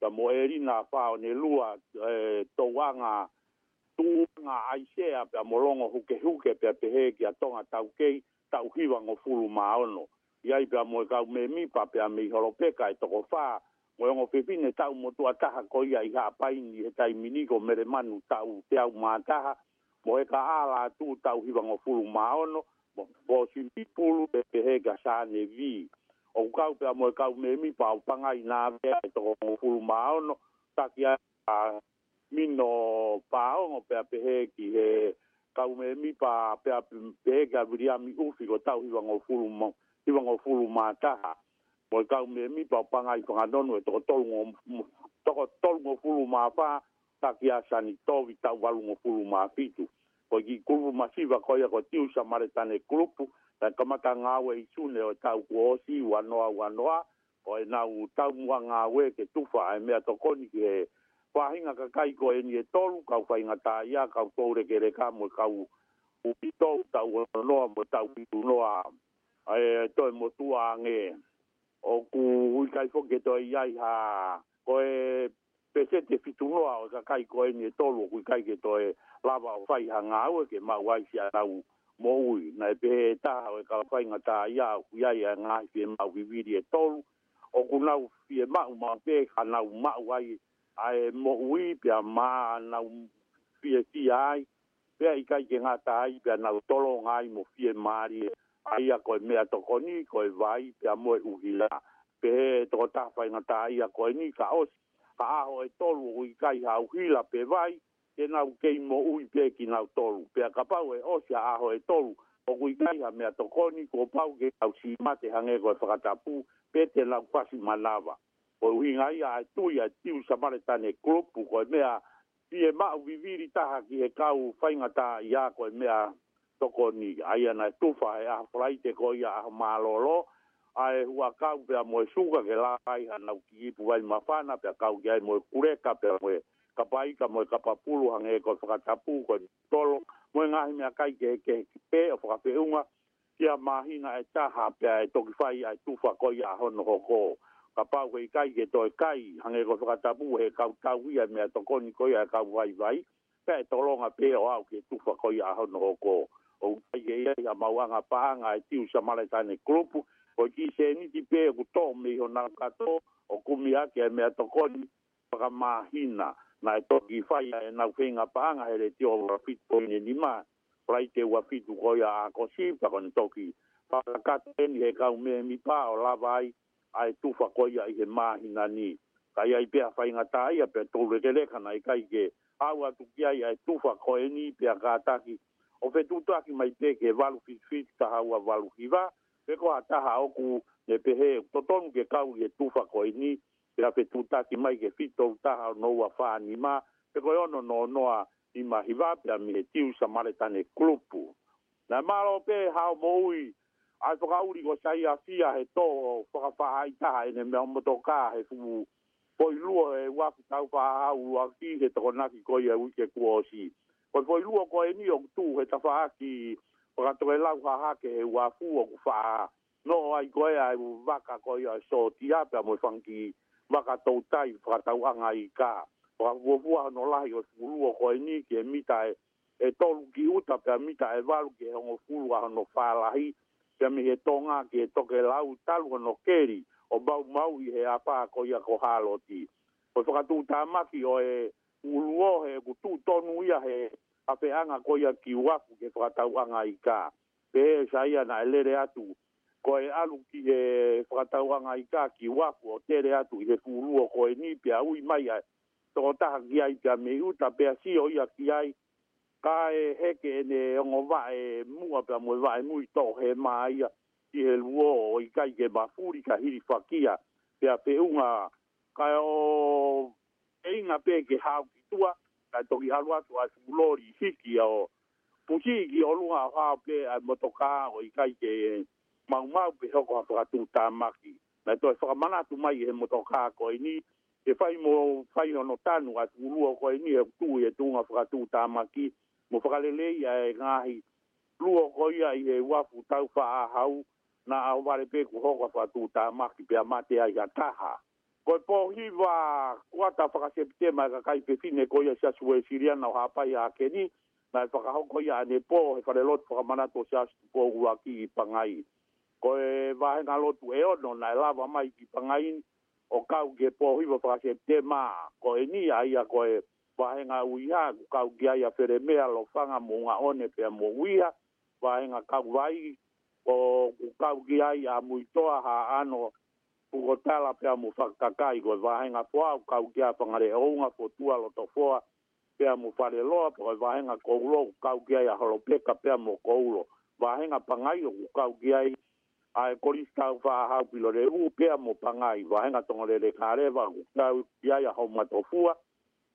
ta moeri na pa ne lua e, to wanga tu nga ai se a pe molongo huke huke pe pe he ki atonga tau kei tau hiwa ngo fulu ma ono ia i pe mo ka me mi pa pe mi holopeka e toko fa mo ngo pepine tau mo tu ataha ko ia i ha pai ni he tai miniko mere manu tau te au ma ataha mo e ala tu tau hiwa ngo fulu ma ono mo bo simpi pulu pe pe he ga sa ne vii o kau pe amoe kau me mi pa upanga i nā vea e toko o maono taki a mino paongo pe a pehe ki he kau me mi pa pe a pehe ki a viri a mi ufi ko tau hiwa ngō fulu mātaha o kau me mi pa upanga i konga donu e toko tolu ngō toko ma ngō fulu mātaha taki a sani tovi tau walu ngō ma fitu ko ki kulupu masiva koia ko tiusa maretane kulupu ta kama ka ngawe i isu ne o tau ku osi wanoa wanoa o e nau tau mua nga we ke tufa e mea tokoni ke whahinga ka kai ko e ni e tolu kau whainga tā ia kau tōre ke reka mo kau upito tau wanoa mo tau pitu noa e toi mo tua ange o ku hui kai ko ke toi iai ha ko e te fitu noa o ka kai ko e ni e tolu kui kai ke toi lava o whaiha ngawe ke mau aisi a nau mo na e pe ta o ka fai nga ta ia u ia ia nga i pe ma wi wiri e tolu o ku nau i e ma u ma pe ka na u ai a e mo ui pe a ma na u pe ti ai pe i kai ke nga ta ai pe na u tolo nga i mo fie mari ai a ko me a to ni ko vai pe a mo uhila. hila pe to ta fai nga ta ai a ko ni ka os ka a e tolu u i kai ha u hila pe vai ke nau kei mo ui pe ki nau tolu. Pea ka pau e osia aho e tolu. O kui kai ha mea tokoni ko pau ke au si mate hange koe whakatapu pe te nau kwasi manawa. O ui ngai a e tui a tiu samaritane klopu koe mea i e mau viviri taha ki e kau whaingata i a koe mea tokoni. Ai ana e tufa e a fraite koe i a malolo a e hua kau pe a moe suga ke la kai ha nau ki ipu vai mafana pe a kau ki ai moe kureka pe a moe ka paika mo ka papulu hange ko fa ka ko tolo mo nga hi kai ke ke pe o fa ia mahina e ta ha pe e to fai ai tu fa ko ia ho no ko ka pa ko kai ke to kai hange ko fa he ka ka wi me to ko ni ko ia ka wai wai pe to longa pe o au ke tu fa ko ia ho no o e ai e ia ma wa nga pa nga e ti sa mala ta O klopu ko ki se ni ti pe ko to me ho na o kumi ake me to ko ni pa na to toki whai e na whenga pānga he re te o wafitu o ne ni mā. Rai te wafitu koia a kosi, to ki toki. ka eni he kau me mi pā o lava ai, a e tufa koia i he māhina ni. Kai ai pia whai ngata ai, a pia tōre te lekana i kai ke au atu ki ai a e tufa koe ni pia kātaki. O whe ki mai te ke walu fitfit ta ha haua walu hiva, pe ko a taha oku ne pehe, totonu ke kau i e tufa koe ni, pe ape tuta ki mai ke fito utaha no wa faa ni ma, pe koe ono no noa i mahiwa pe a mihe tiu sa maretane klupu. Na maro pe hao mo ui, ai toka uri ko sai a fia he to toka faa i taha ene mea omoto ka he fumu poi lua e wafi tau faa au a ki he toko naki koi e uike kuosi. Koi poi lua ko e nio tu he ta faa ki waka toke lau ha hake he wafu o ku faa no ai koe ai waka koe ai so ti hape a moi fangki waka tau tai, waka tau anga i kā. Waka vua no lahi o tuku lua koe ni ki e mita e, e tolu ki uta pia mita e walu ki e hongo fulu a hono whālahi pia mi he tonga ki e toke lau talu hono keri o bau mau i he apā ko ia ko hāloti. O whaka tū tā maki o e uluo he ku tonu ia he a whaanga ko ia ki uaku ke whaka tau anga i kā. Pe e saia na e lere atu ko e alu ki e whakatauanga i ka ki wako o tere atu i he kūrua ko e nipia ui mai ai. Toko taha ki ai pia me uta pia si o ia ki ai. Ka e heke ene ongo vae mua pia mua vae mui tō he maa ia ki he luo o i kai ke mafuri ka hiri whakia pia pe unga ka e o e inga pe ke hau ki tua ka e toki halu atu a sumulori hiki o Pusi ki olunga hao pe a motokaa o kai ke mau mau pe hoko a ka tuta maki na to fa mana tu mai e he moto ka ko ini e fai mo fai no tanu a tulu ko ini e tu e tu nga fra tuta maki mo fra le le ia e ngahi luo ko ia e wa fu tau fa a hau na a vale pe ko hoko fra tuta maki pe amate ai a taha ko po hiva kuata fra septema ka kai pe fine ko ia sia sue na o e hapa ia ke ni na fra hoko ia ne po e fra le lot fra mana to sia po ko wa ki pangai ko e vahe ngā lotu e ono na e lava mai ki pangain o kau ke pō hiwa whakase te mā ko e ni aia ko e vahe ngā uiha ku kau ki aia where mea lo fanga mō ngā one pia mō uiha vahe ngā kau vai o ku kau ki aia mui toa ha ano Pugo tala pia mu whakakai, koe vahenga fua, kau kia pangare e ounga fo tua lo to fua, pia mu whare loa, koe vahenga kouro, kau kia ia holopeka pia mu kouro, vahenga pangai o kau kia ia ae koristau faahaupilo leu pea mo pagai faega togolelekaleva kau iaia haumatofua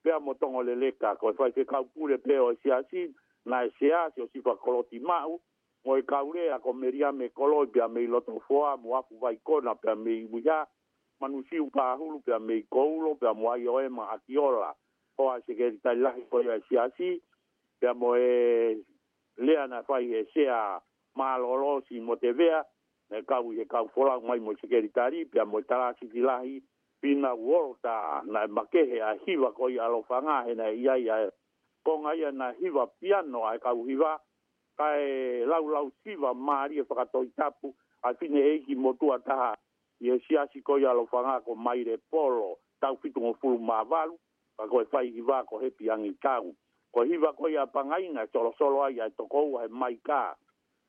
pea mo togoleleka koe fai fekaupule pea o esiasi na eseasi o sifakoloti ma'u mo e kaulea ko meria me koloi pea mei lotofoa mo aku vaikona pea mei uiā manusiu pahulu pea mei koulo pea mo ai oema akiola o a sekeritailahi koia esiasi pea mo e lea na fai esea malolosi mo te vea e kau e kau fola mai mo se keri tari pia mo tara si ki pina wolta na makehe a hiva koi alo fanga he na ia ia konga ia na hiva piano a kau hiva kai lau lau siva maari e whakatoi tapu a fine eiki mo tua taha i e si asi koi alo fanga ko maire polo tau fitu ngon fulu maa valu pa koe fai hiva ko he piangi tau ko hiva koi a pangaina solo solo ai a tokou a he mai ka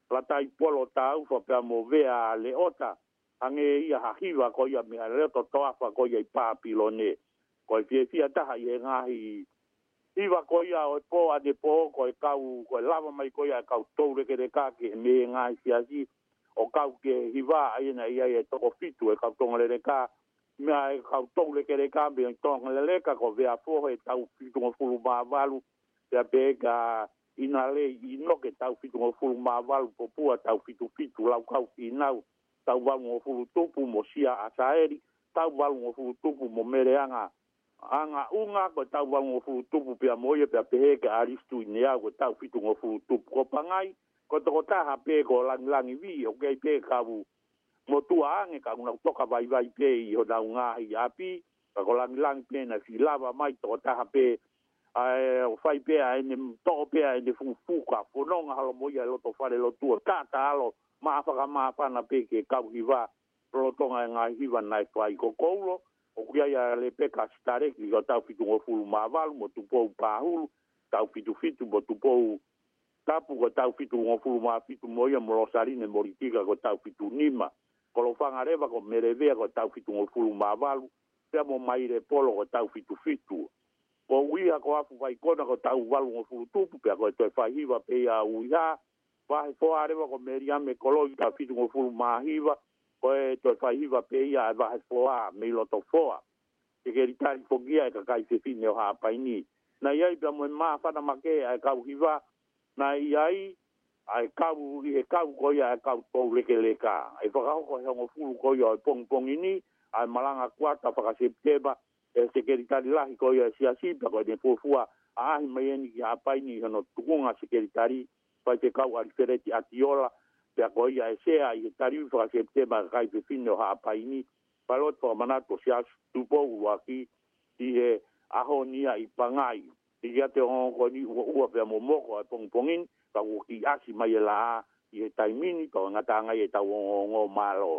la tai polo ta u fo pa mo vea le ota ange ia ha hiva ko ia mi ale to to afa ko ia pa pilone ko i fie fie ta hai nga hi iva ko ia o po a de po ko e kau ko e lava mai ko ia e kau toure ke de ka ke me nga hi si aji o kau ke hiva a ina ia e toko fitu e kau tonga le de ka me a e kau toure ke de ka me e tonga le le ka ko vea po e tau fitu ngon fulu ma valu ya pega ina le i noke tau fitu ngō fulu mā walu po pua tau fitu fitu lau kau tīnau tau walu ngō fulu tupu mo sia asaeri tau walu ngō fulu tupu mo mere anga anga unga ko tau walu ngō fulu tupu pia moia pia peheke aristu ine au ko tau fitu ngō fulu tupu ko pangai ko toko taha pē ko langi langi vi o kei pē kavu mo tua ange ka unau toka vai vai pē i ho nau ngā hi api ka ko langi langi pē na filava mai toko taha pē ai o fai pea ai ne toko pea e ne fufuka fononga halo moia e loto fare lo tua kata alo maafaka maafana peke kau hiva rotonga nga ngā hiva nai fai kokoulo o kuia ia le peka stareki ka tau fitu ngofulu maavalu mo tupou pahulu tau fitu fitu mo tupou tapu ka tau fitu ngofulu maafitu moia mo losarine moritika ka tau fitu nima kolofanga reva ko merevea ka tau fitu ngofulu maavalu Tia mo maire polo ko tau fitu fitu o uia ko aku vai kona ko tau walu o furu tupu pe ako e toi fai hiva pe ia uia vahe po arewa ko meri ame koloi ka fitu ko furu maa ko e toi fai hiva pe ia e vahe foa me iloto foa e keri tari fogia e kakai se fine o hapai ni na iai pia moe maa fana make e kau hiva na iai ai e kau i e kau ko ia e kau tou leke leka e whakahoko he ongo furu ko ia o e pongi pongi ni ai e malanga kuata whakasepteba e e eh, se keri tari lahi ko ia si asi pa ko ah po fua a ahi mai eni ki hapai ni hano tukunga se keri tari pai te kau ari fereti a tiola pe a ese ia e se a i e tari ufa se te ma kai pe fino hapai ni paloto a manato si asu tupo ua ki i he aho nia i pangai i ia te hongo ko ni ua ua pe a momoko a pongpongin ka ua ki asi mai e la a i he taimini ka wangata angai e tau hongo malo